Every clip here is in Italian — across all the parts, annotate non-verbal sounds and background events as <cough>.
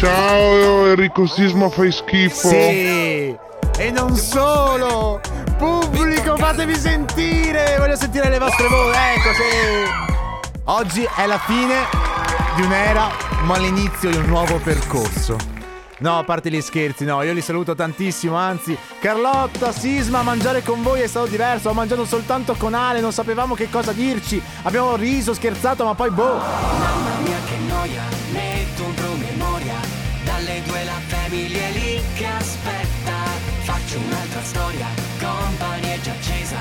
Ciao Enrico Sisma fai schifo. Sì! E non solo! Pubblico, fatevi sentire! Voglio sentire le vostre voci. Ecco, sì! Oggi è la fine di un'era, ma l'inizio di un nuovo percorso. No, a parte gli scherzi, no, io li saluto tantissimo, anzi, Carlotta, Sisma, mangiare con voi è stato diverso, ho mangiato soltanto con Ale, non sapevamo che cosa dirci, abbiamo riso, scherzato, ma poi boh. Mamma mia che noia, storia, compagnia è già accesa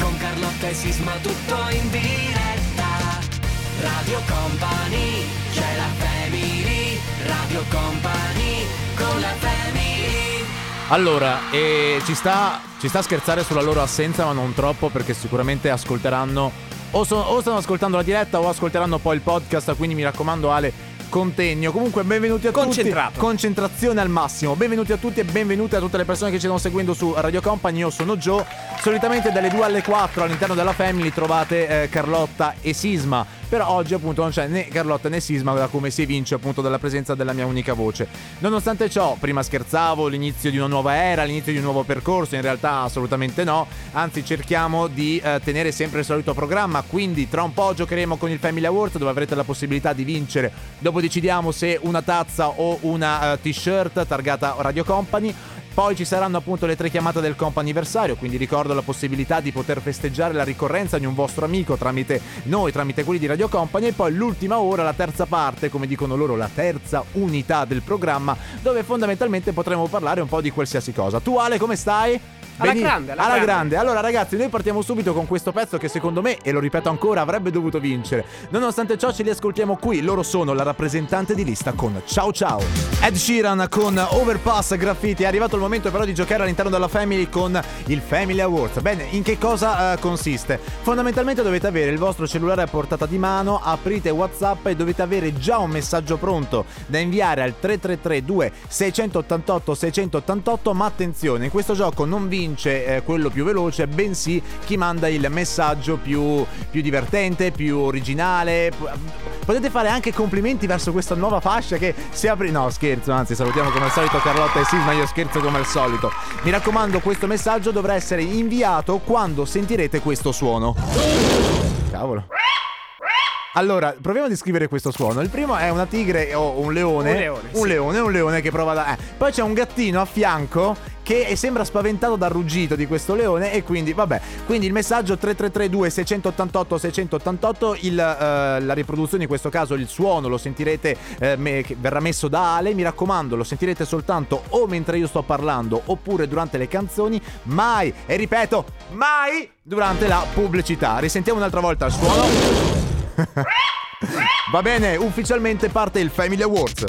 Con Carlotta e Sisma tutto in diretta Radio Company, c'è la family Radio Company, con la family Allora, eh, ci, sta, ci sta a scherzare sulla loro assenza, ma non troppo, perché sicuramente ascolteranno. O, so- o stanno ascoltando la diretta o ascolteranno poi il podcast. Quindi mi raccomando, Ale, contegno. Comunque, benvenuti a Concentrato. tutti. Concentrazione al massimo. Benvenuti a tutti e benvenute a tutte le persone che ci stanno seguendo su Radio Company. Io sono Joe. Solitamente dalle 2 alle 4 all'interno della Family trovate eh, Carlotta e Sisma. Però oggi appunto non c'è né Carlotta né Sisma come si evince appunto dalla presenza della mia unica voce. Nonostante ciò, prima scherzavo, l'inizio di una nuova era, l'inizio di un nuovo percorso, in realtà assolutamente no, anzi cerchiamo di eh, tenere sempre il solito programma, quindi tra un po' giocheremo con il Family Awards dove avrete la possibilità di vincere, dopo decidiamo se una tazza o una eh, t-shirt targata Radio Company. Poi ci saranno appunto le tre chiamate del comp'anniversario, quindi ricordo la possibilità di poter festeggiare la ricorrenza di un vostro amico tramite noi, tramite quelli di Radio Company e poi l'ultima ora, la terza parte, come dicono loro, la terza unità del programma, dove fondamentalmente potremo parlare un po' di qualsiasi cosa. Tu Ale, come stai? Alla Beni- grande, alla alla grande. grande. Allora ragazzi, noi partiamo subito con questo pezzo che secondo me, e lo ripeto ancora, avrebbe dovuto vincere. Nonostante ciò ce li ascoltiamo qui, loro sono la rappresentante di lista con Ciao Ciao. Ed Sheeran con Overpass Graffiti, è arrivato il momento però di giocare all'interno della Family con il Family Awards. Bene, in che cosa eh, consiste? Fondamentalmente dovete avere il vostro cellulare a portata di mano, aprite WhatsApp e dovete avere già un messaggio pronto da inviare al 3332 688 688, ma attenzione, in questo gioco non vince eh, quello più veloce, bensì chi manda il messaggio più, più divertente, più originale. Potete fare anche complimenti verso questa nuova fascia che si apre. No, scherzo, anzi, salutiamo come al solito Carlotta e Sisma. Io scherzo come al solito. Mi raccomando, questo messaggio dovrà essere inviato quando sentirete questo suono. Cavolo. Allora, proviamo a descrivere questo suono. Il primo è una tigre o un leone. Un leone, Un sì. leone, un leone che prova da. eh. Poi c'è un gattino a fianco che sembra spaventato dal ruggito di questo leone. E quindi, vabbè. Quindi il messaggio 3332 688 688. Il, eh, la riproduzione, in questo caso il suono, lo sentirete. eh, me- verrà messo da Ale. Mi raccomando, lo sentirete soltanto o mentre io sto parlando oppure durante le canzoni. Mai, e ripeto, mai durante la pubblicità. Risentiamo un'altra volta il suono. <laughs> Va bene, ufficialmente parte il Family Awards.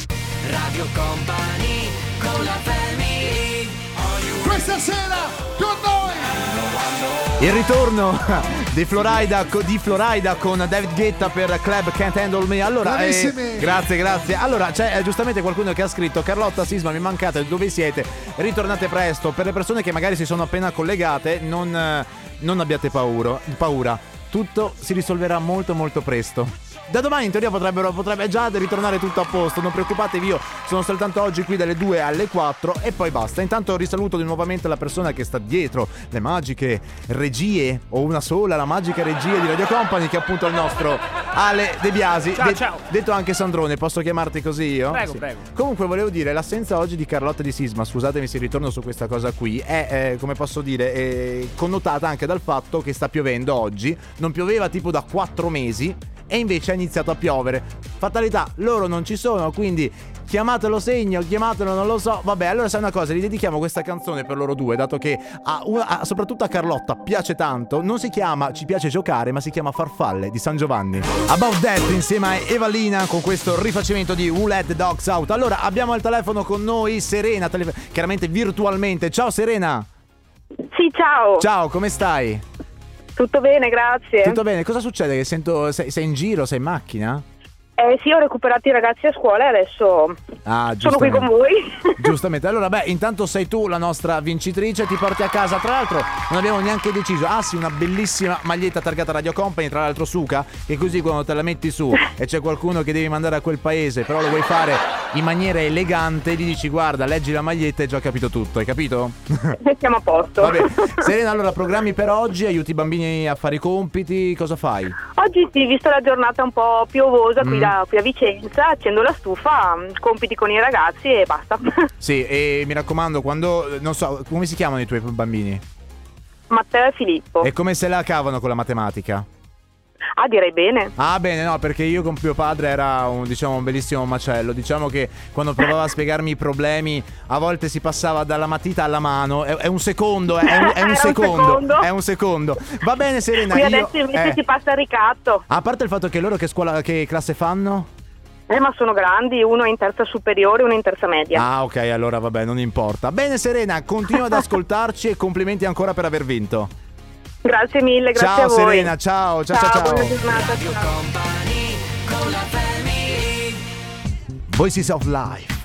Radio Company, Questa sera con noi. Il ritorno <laughs> di Florida, di Florida con David Guetta per Club Can't Handle Me. Allora, eh, grazie, grazie. Allora, c'è eh, giustamente qualcuno che ha scritto: Carlotta Sisma, mi mancate, dove siete? Ritornate presto. Per le persone che magari si sono appena collegate, non, eh, non abbiate paura, paura. Tutto si risolverà molto, molto presto. Da domani in teoria potrebbero, potrebbe già ritornare tutto a posto, non preoccupatevi, io sono soltanto oggi qui dalle 2 alle 4 e poi basta. Intanto risaluto di nuovamente la persona che sta dietro le magiche regie, o una sola, la magica regia di Radio Company, che è appunto il nostro Ale De Biasi. Ciao, ciao. Detto anche Sandrone, posso chiamarti così io? Prego, prego. Comunque volevo dire, l'assenza oggi di Carlotta di Sisma, scusatemi se ritorno su questa cosa qui, è, eh, come posso dire, eh, connotata anche dal fatto che sta piovendo oggi, non pioveva tipo da 4 mesi e invece ha iniziato a piovere. Fatalità, loro non ci sono, quindi chiamatelo segno, chiamatelo non lo so. Vabbè, allora sai una cosa, gli dedichiamo questa canzone per loro due, dato che a una- a- soprattutto a Carlotta piace tanto, non si chiama Ci piace giocare, ma si chiama Farfalle di San Giovanni. About That insieme a Evalina con questo rifacimento di Who Let the Dogs Out. Allora, abbiamo al telefono con noi Serena, tele- chiaramente virtualmente. Ciao Serena! Sì, ciao. Ciao, come stai? Tutto bene, grazie. Tutto bene? Cosa succede? Che sento sei, sei in giro, sei in macchina? Eh, sì, ho recuperato i ragazzi a scuola e adesso Ah, sono qui con voi. <laughs> Giustamente, allora beh, intanto sei tu la nostra vincitrice, ti porti a casa. Tra l'altro non abbiamo neanche deciso. Ah sì, una bellissima maglietta targata Radio Company, tra l'altro Suca, che così quando te la metti su <laughs> e c'è qualcuno che devi mandare a quel paese, però lo vuoi fare in maniera elegante gli dici guarda, leggi la maglietta e già capito tutto, hai capito? <laughs> Siamo a posto. Vabbè, Serena, allora programmi per oggi, aiuti i bambini a fare i compiti, cosa fai? Oggi sì, visto la giornata un po' piovosa qui, Mm. da, qui a Vicenza, accendo la stufa, mm, compiti con i ragazzi e basta. <laughs> Sì, e mi raccomando, quando, non so, come si chiamano i tuoi bambini? Matteo e Filippo. E come se la cavano con la matematica? Ah, direi bene. Ah bene, no, perché io con mio padre era un, diciamo, un bellissimo macello. Diciamo che quando provava a spiegarmi i problemi, a volte si passava dalla matita alla mano. È, è un secondo, è, è un, è un <laughs> Era un secondo, secondo. È un secondo. Va bene, Serena. Qui io- adesso invece eh, si passa al ricatto. A parte il fatto che loro che scuola, che classe fanno? Eh, ma sono grandi, uno è in terza superiore uno in terza media. Ah, ok, allora vabbè, non importa. Bene, Serena, continua ad <laughs> ascoltarci e complimenti ancora per aver vinto. Grazie mille, grazie ciao a voi. Serena, ciao, ciao, ciao, ciao. giornata. Ciao. Voices of Life.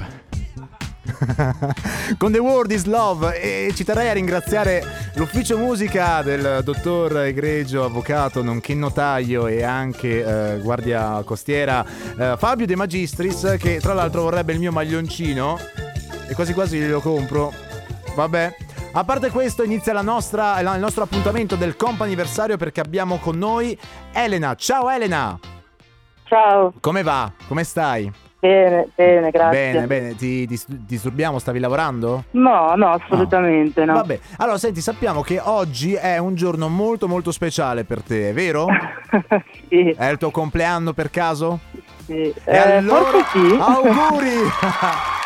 <laughs> Con The World is Love e ci terrei a ringraziare l'ufficio musica del dottor egregio avvocato nonché notaio e anche eh, guardia costiera eh, Fabio De Magistris che tra l'altro vorrebbe il mio maglioncino e quasi quasi glielo compro. Vabbè. A parte questo inizia la nostra, il nostro appuntamento del comp'anniversario perché abbiamo con noi Elena. Ciao Elena! Ciao, Come va? Come stai? bene, bene, grazie. Bene, bene, ti dis- disturbiamo? Stavi lavorando? No, no, assolutamente no. Vabbè, allora senti, sappiamo che oggi è un giorno molto molto speciale per te, è vero? <laughs> sì, È il tuo compleanno per caso? sì. E Eh, allora, sì. auguri! <laughs>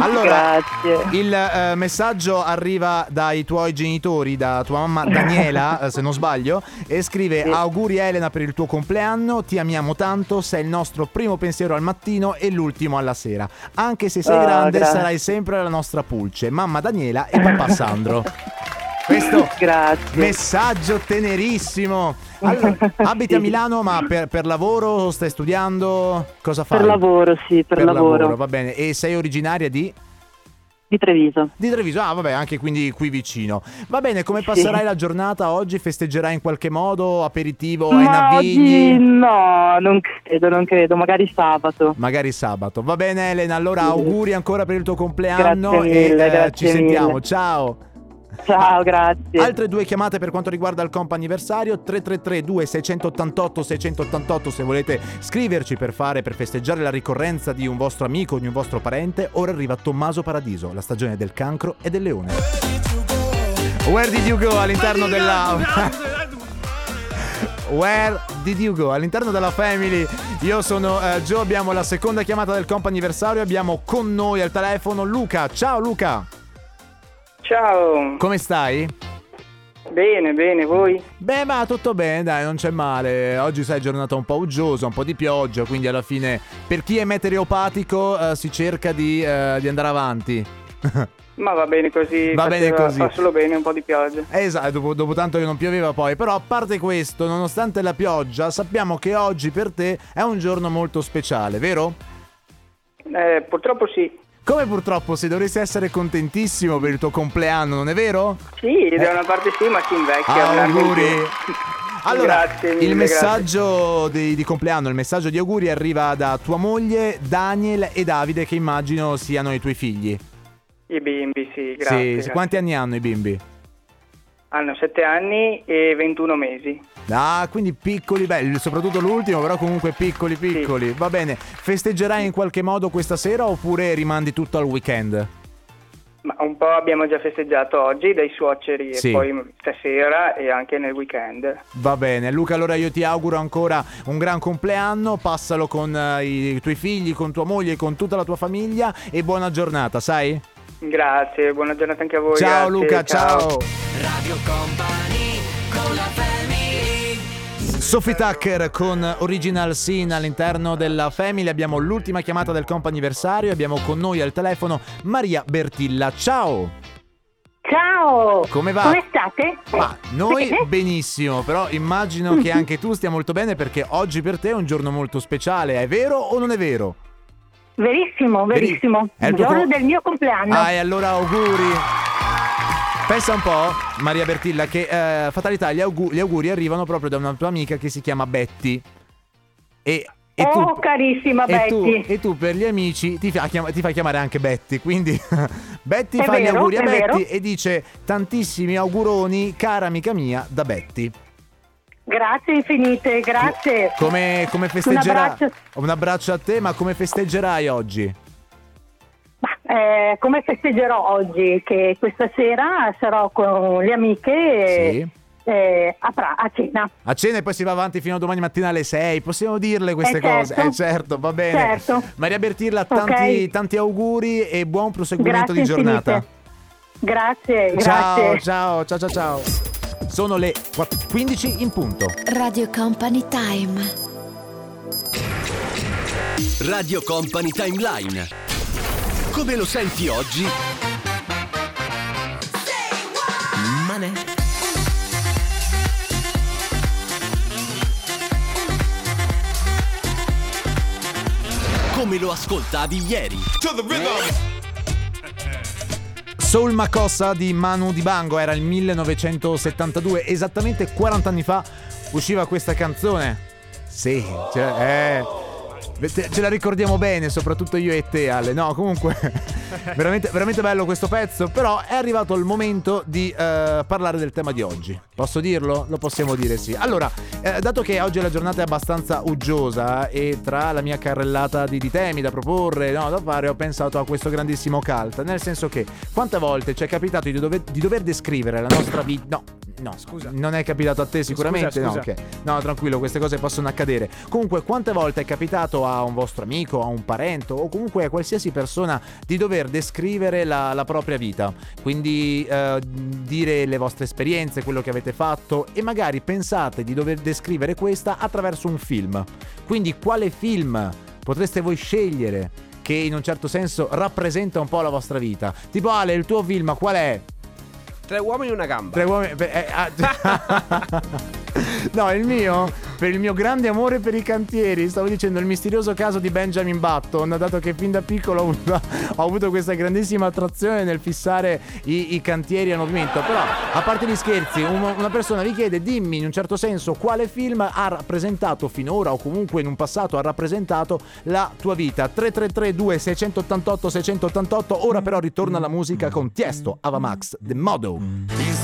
allora, Grazie. il eh, messaggio arriva dai tuoi genitori, da tua mamma Daniela, <laughs> eh, se non sbaglio, e scrive Sì. auguri Elena per il tuo compleanno, ti amiamo tanto, sei il nostro primo pensiero al mattino e l'ultimo alla sera. Anche se sei Ah, grande grazie. sarai sempre la nostra pulce, mamma Daniela e papà Sandro. <laughs> Questo Grazie. messaggio tenerissimo. Allora, <laughs> abiti a Milano ma per, per lavoro stai studiando? Cosa fai? Per lavoro, sì, per, lavoro. va bene. E sei originaria di? Di Treviso. Di Treviso, ah vabbè, anche quindi qui vicino. Va bene, come Sì. passerai la giornata oggi? Festeggerai in qualche modo? Aperitivo ai Ma navigli? oggi no, non credo, non credo, magari sabato. Magari sabato. Va bene Elena, allora Sì. auguri ancora per il tuo compleanno Grazie e mille, eh, ci sentiamo. mille. Ciao. Ciao, grazie. Altre due chiamate per quanto riguarda il comp anniversario 333 2688 688 se volete scriverci per fare per festeggiare la ricorrenza di un vostro amico di un vostro parente. Ora arriva Tommaso Paradiso, la stagione del cancro e del leone. Where did you go all'interno della <laughs> Where did you go? All'interno della Family io sono eh, Joe, abbiamo la seconda chiamata del comp anniversario, abbiamo con noi al telefono Luca. Ciao Luca, Ciao, come stai? bene, bene, voi? Beh, ma tutto bene, dai, non c'è male. Oggi sai, giornata un po' uggiosa, un po' di pioggia, quindi alla fine per chi è meteoropatico eh, si cerca di, eh, di andare avanti. <laughs> Ma va bene così, Va bene faceva- così. fa solo bene un po' di pioggia. Esatto, dopo, dopo tanto che non pioveva poi. Però a parte questo, nonostante la pioggia, sappiamo che oggi per te è un giorno molto speciale, vero? Eh, purtroppo sì. Come purtroppo se dovresti essere contentissimo per il tuo compleanno, non è vero? Sì, da una parte sì, ma si invecchia. in Auguri. Allora, mille, il messaggio di, di compleanno, il messaggio di auguri arriva da tua moglie Daniel e Davide, che immagino siano i tuoi figli. I bimbi, Sì, grazie. sì. grazie. Quanti anni hanno i bimbi? Hanno 7 anni e 21 mesi. Ah, quindi piccoli, belli, soprattutto l'ultimo, però comunque piccoli, piccoli. Va bene. Festeggerai in qualche modo questa sera oppure rimandi tutto al weekend? Ma un po' abbiamo già festeggiato oggi dai suoceri Sì. e poi stasera e anche nel weekend. Va bene, Luca, allora io ti auguro ancora un gran compleanno, passalo con eh, i tuoi figli, con tua moglie, con tutta la tua famiglia e buona giornata, sai? Grazie, buona giornata anche a voi. ciao grazie, Luca, ciao. Radio Company con la family Sophie Tucker con Original Sin all'interno della Family. Abbiamo l'ultima chiamata del comp anniversario. Abbiamo con noi al telefono Maria Bertilla. Ciao! Ciao! Come va? Come state? Ma noi <laughs> benissimo, però immagino che anche tu stia molto bene perché oggi per te è un giorno molto speciale. È vero o non è vero? Verissimo, Veri- verissimo. è il giorno com- del mio compleanno. Ah, e allora auguri. Pensa un po', Maria Bertilla, che eh, fatalità, gli, augu- gli auguri arrivano proprio da una tua amica che si chiama Betty. E E tu, oh, carissima e tu, Betty. e tu per gli amici ti, fa ti fai chiamare anche Betty, quindi <laughs> Betty È fa gli vero, auguri a Betty vero. e dice tantissimi auguroni, cara amica mia, da Betty. Grazie infinite, grazie. Come, come festeggerà? abbraccio. Un abbraccio a te, ma come festeggerai oggi? Eh, come festeggerò oggi? Che questa sera sarò con le amiche Sì. eh, a, pra- a cena. A cena e poi si va avanti fino a domani mattina alle 6. Possiamo dirle queste Eh, cose? certo. Eh certo, va bene. Certo. Maria Bertirla, tanti, Ok. tanti auguri e buon proseguimento Grazie di giornata. infinite. Grazie, Ciao, grazie. ciao, ciao, ciao, ciao. Sono le 15 in punto. Radio Company Time. Radio Company Timeline. Come lo senti oggi? Mane. Come lo ascoltavi ieri? Soul Macossa di Manu Dibango era il 1972, esattamente 40 anni fa usciva questa canzone. Sì, cioè, eh, ce la ricordiamo bene, soprattutto io e te, Ale. No, comunque, <laughs> <laughs> veramente, veramente bello questo pezzo. Però è arrivato il momento di eh, parlare del tema di oggi. Posso dirlo? Lo possiamo dire, sì. Allora, eh, dato che oggi la giornata è abbastanza uggiosa e tra la mia carrellata di, di temi da proporre, no, da fare, ho pensato a questo grandissimo cult. Nel senso che quante volte ci è capitato di dover, di dover descrivere la nostra vita. No, no, Scusa. Non è capitato a te sicuramente. Scusa, scusa. No, ok. No, tranquillo, queste cose possono accadere. Comunque, quante volte è capitato a un vostro amico, a un parente o comunque a qualsiasi persona di dover descrivere la, la propria vita? Quindi eh, dire le vostre esperienze, quello che avete fatto e magari pensate di dover descrivere questa attraverso un film. Quindi quale film potreste voi scegliere? Che in un certo senso rappresenta un po' la vostra vita. Tipo Ale, il tuo film qual è? Tre uomini e una gamba. Tre uomini. <laughs> <laughs> <laughs> no, il mio, per il mio grande amore per i cantieri, stavo dicendo il misterioso caso di Benjamin Button, dato che fin da piccolo ho avuto, questa grandissima attrazione nel fissare i, i cantieri a movimento. Però, a parte gli scherzi, un- una persona vi chiede, dimmi in un certo senso quale film ha rappresentato finora o comunque in un passato ha rappresentato la tua vita. 333 2688 688 ora però ritorna la musica con Tiesto, Avamax, The Model.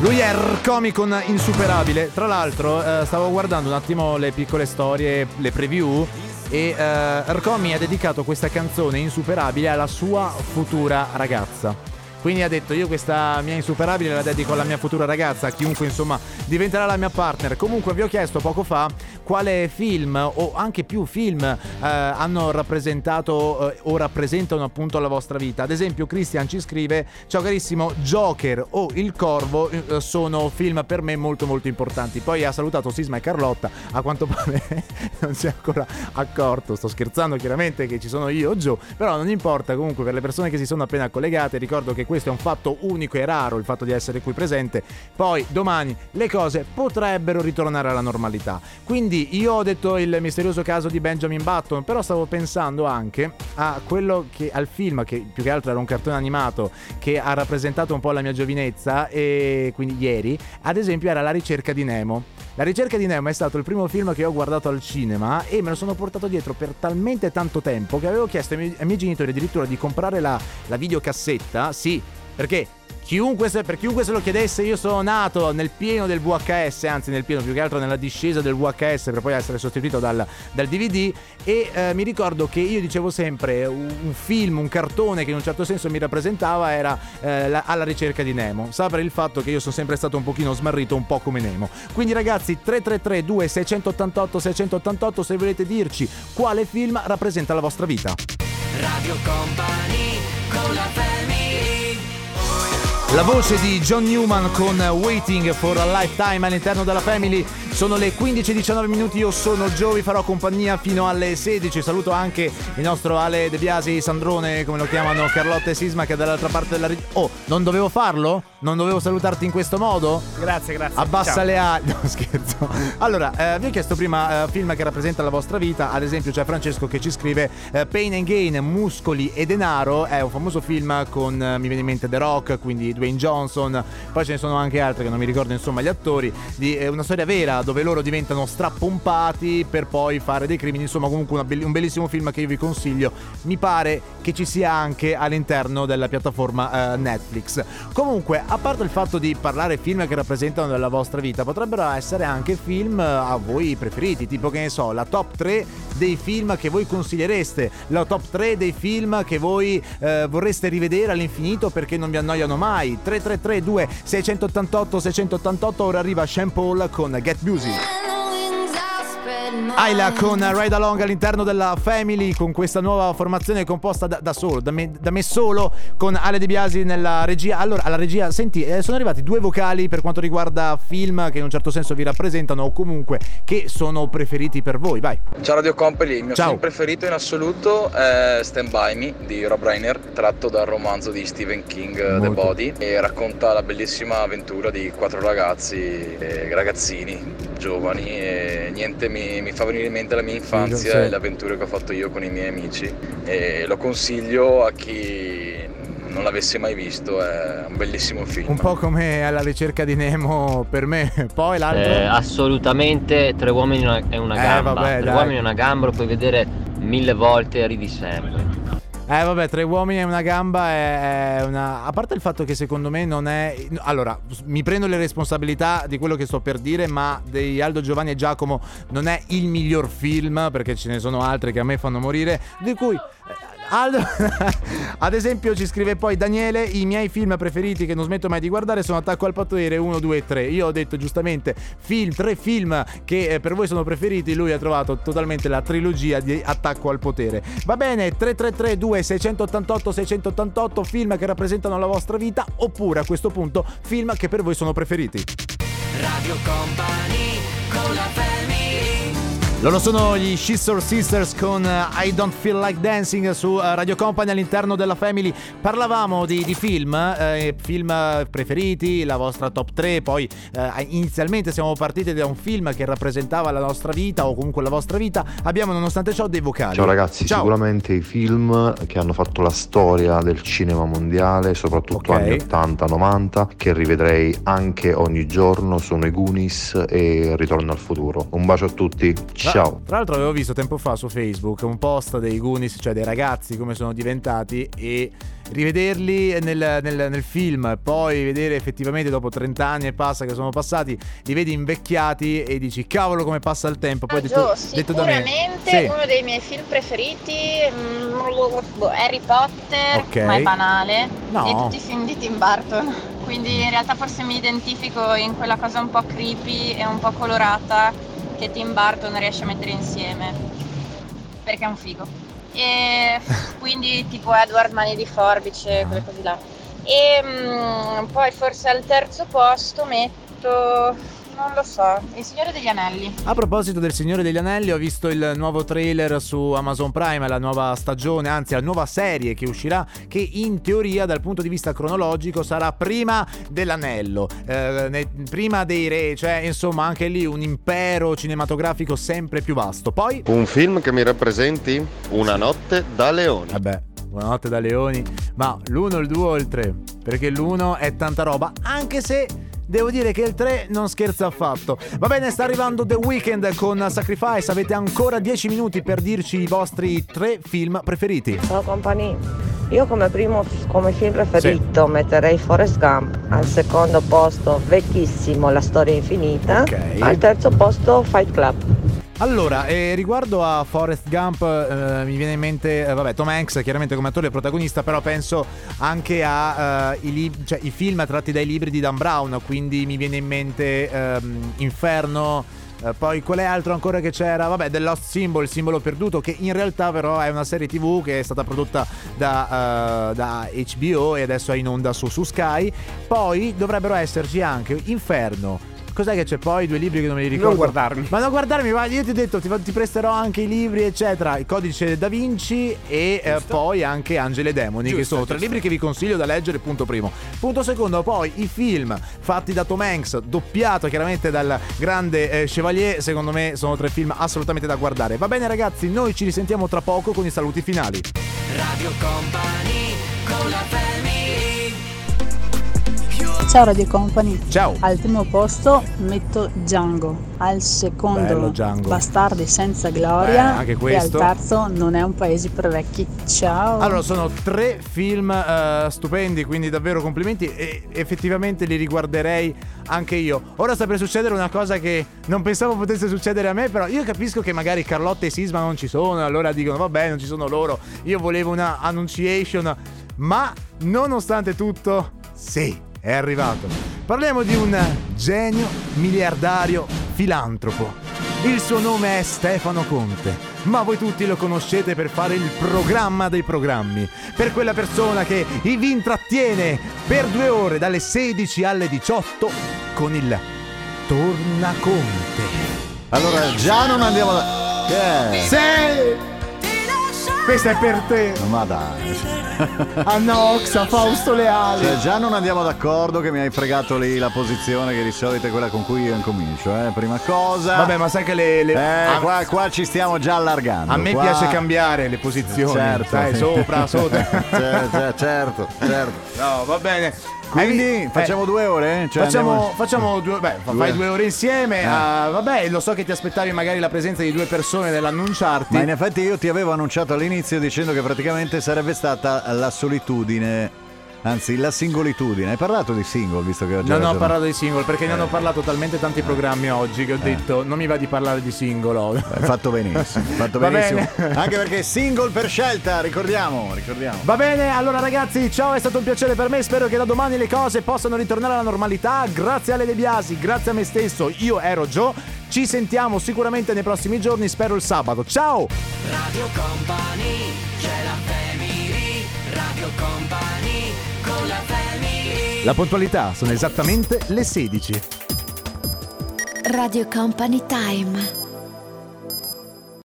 Lui è Rcomi con Insuperabile. Tra l'altro, eh, stavo guardando un attimo le piccole storie, le preview. E eh, Rcomi ha dedicato questa canzone Insuperabile alla sua futura ragazza. Quindi ha detto: Io questa mia insuperabile la dedico alla mia futura ragazza, a chiunque insomma diventerà la mia partner. Comunque, vi ho chiesto poco fa quale film o anche più film eh, hanno rappresentato eh, o rappresentano appunto la vostra vita. Ad esempio, Christian ci scrive: Ciao carissimo, Joker o Il Corvo eh, sono film per me molto molto importanti. Poi ha salutato Sisma e Carlotta. A quanto pare <laughs> non si è ancora accorto. Sto scherzando chiaramente che ci sono io Joe, però non importa. Comunque, per le persone che si sono appena collegate, ricordo che questo è un fatto unico e raro, il fatto di essere qui presente. Poi domani le cose potrebbero ritornare alla normalità. Quindi io ho detto il misterioso caso di Benjamin Button, però stavo pensando anche a quello che al film che più che altro era un cartone animato che ha rappresentato un po' la mia giovinezza e quindi ieri, ad esempio era La ricerca di Nemo. La ricerca di Nemo è stato il primo film che ho guardato al cinema e me lo sono portato dietro per talmente tanto tempo che avevo chiesto ai miei, ai miei genitori addirittura di comprare la, la videocassetta, sì, perché chiunque se, per chiunque se lo chiedesse io sono nato nel pieno del VHS, anzi nel pieno più che altro nella discesa del VHS per poi essere sostituito dal, dal DVD e eh, mi ricordo che io dicevo sempre un, un film, un cartone che in un certo senso mi rappresentava era eh, la- alla ricerca di Nemo. Sa per il fatto che io sono sempre stato un pochino smarrito, un po' come Nemo. Quindi ragazzi 333 2688 688 se volete dirci quale film rappresenta la vostra vita. Radio Company con la family La voce di John Newman con Waiting for a Lifetime all'interno della Family. Sono le 15-19 minuti, io sono Joe, vi farò compagnia fino alle 16. Saluto anche il nostro Ale De Biasi, Sandrone, come lo chiamano, Carlotta e Sisma che è dall'altra parte della... ri- Oh, non dovevo farlo? Non dovevo salutarti in questo modo? Grazie, grazie. Abbassa Ciao. le <laughs> ali. No, scherzo. Allora, eh, vi ho chiesto prima eh, film che rappresenta la vostra vita. Ad esempio, c'è Francesco che ci scrive eh, Pain and Gain, Muscoli e Denaro. È un famoso film con, eh, mi viene in mente The Rock, quindi Dwayne Johnson. Poi ce ne sono anche altri che non mi ricordo, insomma, gli attori. Di eh, una storia vera dove loro diventano strappompati per poi fare dei crimini. Insomma, comunque be- un bellissimo film che io vi consiglio. Mi pare che ci sia anche all'interno della piattaforma eh, Netflix. Comunque, a parte il fatto di parlare film che rappresentano la vostra vita, potrebbero essere anche film eh, a voi preferiti, tipo che ne so, la top 3 dei film che voi consigliereste, la top 3 dei film che voi eh, vorreste rivedere all'infinito perché non vi annoiano mai. 3332 688 688 ora arriva Paul con Get Busy. Ayla con Ride Along all'interno della Family con questa nuova formazione composta da, da solo, da me, da me, solo, con Ale De Biasi nella regia. Allora, alla regia, senti, eh, sono arrivati due vocali per quanto riguarda film che in un certo senso vi rappresentano o comunque che sono preferiti per voi. Vai. Ciao Radio Company, il mio Ciao. film preferito in assoluto è Stand By Me di Rob Reiner, tratto dal romanzo di Stephen King eh, The Molto. Body e racconta la bellissima avventura di quattro ragazzi, eh, ragazzini, giovani e niente mi, mi fa venire in mente la mia infanzia Sì. e le avventure che ho fatto io con i miei amici e lo consiglio a chi non l'avesse mai visto, è un bellissimo film. Un po' come alla ricerca di Nemo per me. <laughs> Poi l'altro. Eh, assolutamente tre uomini e una- Eh, gamba. vabbè, tre dai. uomini e una gamba lo puoi vedere mille volte e ridi sempre. Eh vabbè, tre uomini e una gamba è una... A parte il fatto che secondo me non è... Allora, mi prendo le responsabilità di quello che sto per dire, ma di Aldo Giovanni e Giacomo non è il miglior film, perché ce ne sono altri che a me fanno morire, di cui... Aldo, <laughs> ad esempio ci scrive poi Daniele, i miei film preferiti che non smetto mai di guardare sono Attacco al potere 1, 2 e 3. Io ho detto giustamente film, tre film che eh, per voi sono preferiti, lui ha trovato totalmente la trilogia di Attacco al potere. Va bene, 3332 688 688 film che rappresentano la vostra vita oppure a questo punto film che per voi sono preferiti. Radio Company con la family Loro sono gli Scissor Sisters con eh, I Don't Feel Like Dancing su eh, Radio Company all'interno della Family. Parlavamo di, di film, eh, film preferiti, la vostra top 3, poi eh, inizialmente siamo partiti da un film che rappresentava la nostra vita o comunque la vostra vita. Abbiamo nonostante ciò dei vocali. Ciao ragazzi, Ciao. sicuramente i film che hanno fatto la storia del cinema mondiale, soprattutto Ok. anni 80-90, che rivedrei anche ogni giorno, sono i Goonies e Ritorno al futuro. Un bacio a tutti, Tra- ciao! Tra l'altro avevo visto tempo fa su Facebook un post dei Goonies, cioè dei ragazzi come sono diventati e rivederli nel, nel- nel film, poi vedere effettivamente dopo 30 anni e passa che sono passati, li vedi invecchiati e dici cavolo come passa il tempo. Poi detto, detto da me. sicuramente Sì. uno dei miei film preferiti mm, Harry Potter, Ok. ma è banale, No. e tutti i film di Tim Burton. Quindi in realtà forse mi identifico in quella cosa un po' creepy e un po' colorata che Tim Burton riesce a mettere insieme, perché è un figo. E <laughs> quindi tipo Edward Mani di Forbice, quelle cose là. E mm, poi forse al terzo posto metto, non lo so, Il Signore degli Anelli. A proposito del Signore degli Anelli, ho visto il nuovo trailer su Amazon Prime, la nuova stagione, anzi la nuova serie che uscirà, che in teoria dal punto di vista cronologico sarà prima dell'anello, eh, ne- prima dei re, cioè insomma anche lì un impero cinematografico sempre più vasto. Poi... Un film che mi rappresenti? Una notte da leoni. Vabbè, buonanotte da leoni, ma l'uno, il due o il tre? Perché l'uno è tanta roba, anche se... Devo dire che il 3 non scherza affatto. Va bene, sta arrivando The Weeknd con Sacrifice. Avete ancora 10 minuti per dirci i vostri tre film preferiti. Ciao company, io come primo come film preferito metterei Forrest Gump, al secondo posto vecchissimo La storia infinita, Ok. al terzo posto Fight Club. Allora, eh, riguardo a Forrest Gump, eh, mi viene in mente, eh, vabbè, Tom Hanks chiaramente come attore protagonista, però penso anche a eh, lib- cioè, film tratti dai libri di Dan Brown, quindi mi viene in mente ehm, Inferno. eh, poi qual è altro ancora che c'era? Vabbè, The Lost Symbol, il simbolo perduto, che in realtà però è una serie tv che è stata prodotta da, eh, da HBO e adesso è in onda su, su Sky. Poi dovrebbero esserci anche Inferno. Cos'è che c'è poi? Due libri che non me li ricordo. Non guardarmi. Ma non guardarmi, ma io ti ho detto, ti, ti presterò anche i libri, eccetera. Il codice da Vinci e eh, poi anche Angeli e Demoni, che Giusto, sono tre giusto. libri che vi consiglio da leggere, punto primo. Punto secondo, poi i film fatti da Tom Hanks, doppiato chiaramente dal grande eh, Chevalier, secondo me sono tre film assolutamente da guardare. Va bene ragazzi, noi ci risentiamo tra poco con i saluti finali. Radio Company con la family Ciao Radio Company. Ciao. Al primo posto metto Django, al secondo Bello Django. Bastardi senza gloria Eh, anche e al questo. terzo non è un paese per vecchi. Ciao. Allora, sono tre film eh, stupendi, quindi davvero complimenti e effettivamente li riguarderei anche io. Ora sta per succedere una cosa che non pensavo potesse succedere a me, però io capisco che magari Carlotta e Sisma non ci sono, allora dicono vabbè, non ci sono loro. Io volevo una annunciation, ma nonostante tutto, sì, è arrivato. Parliamo di un genio miliardario filantropo. Il suo nome è Stefano Conte, ma voi tutti lo conoscete per fare il programma dei programmi, per quella persona che vi intrattiene per due ore dalle 16 alle 18 con il Tornaconte. Allora, già non andiamo da. Che è? Questa è per te. Ma dai. <laughs> Anna Oxa, Fausto Leale. Cioè, già non andiamo d'accordo che mi hai fregato lì la posizione che di solito è quella con cui io incomincio, eh? Prima cosa. Vabbè, ma sai che le... le- Eh, a, qua, qua ci stiamo già allargando. a me qua- piace cambiare le posizioni. Certo. sai, sopra, sotto. Cioè, Cer- cer- certo, certo. No, va bene. Quindi Eh, facciamo due ore? Cioè, facciamo, andiamo- facciamo due, beh, Due. fai due ore insieme. Eh. ah, vabbè, lo so che ti aspettavi magari la presenza di due persone nell'annunciarti. Ma in effetti io ti avevo annunciato all'inizio dicendo che praticamente sarebbe stata la solitudine, anzi la singolitudine. Hai parlato di single visto che oggi Non ho parlato di single perché ne hanno parlato talmente tanti programmi oggi che ho detto non mi va di parlare di singolo. Hai fatto benissimo, <laughs> fatto benissimo. Anche perché single per scelta, ricordiamo, ricordiamo. Va bene, allora ragazzi, ciao, è stato un piacere per me. Spero che da domani le cose possano ritornare alla normalità. Grazie alle De Biasi, grazie a me stesso. Io ero Joe. Ci sentiamo sicuramente nei prossimi giorni, spero il sabato. Ciao! Radio Company, c'è la family, Radio Company. La puntualità sono esattamente le 16. Radio Company Time.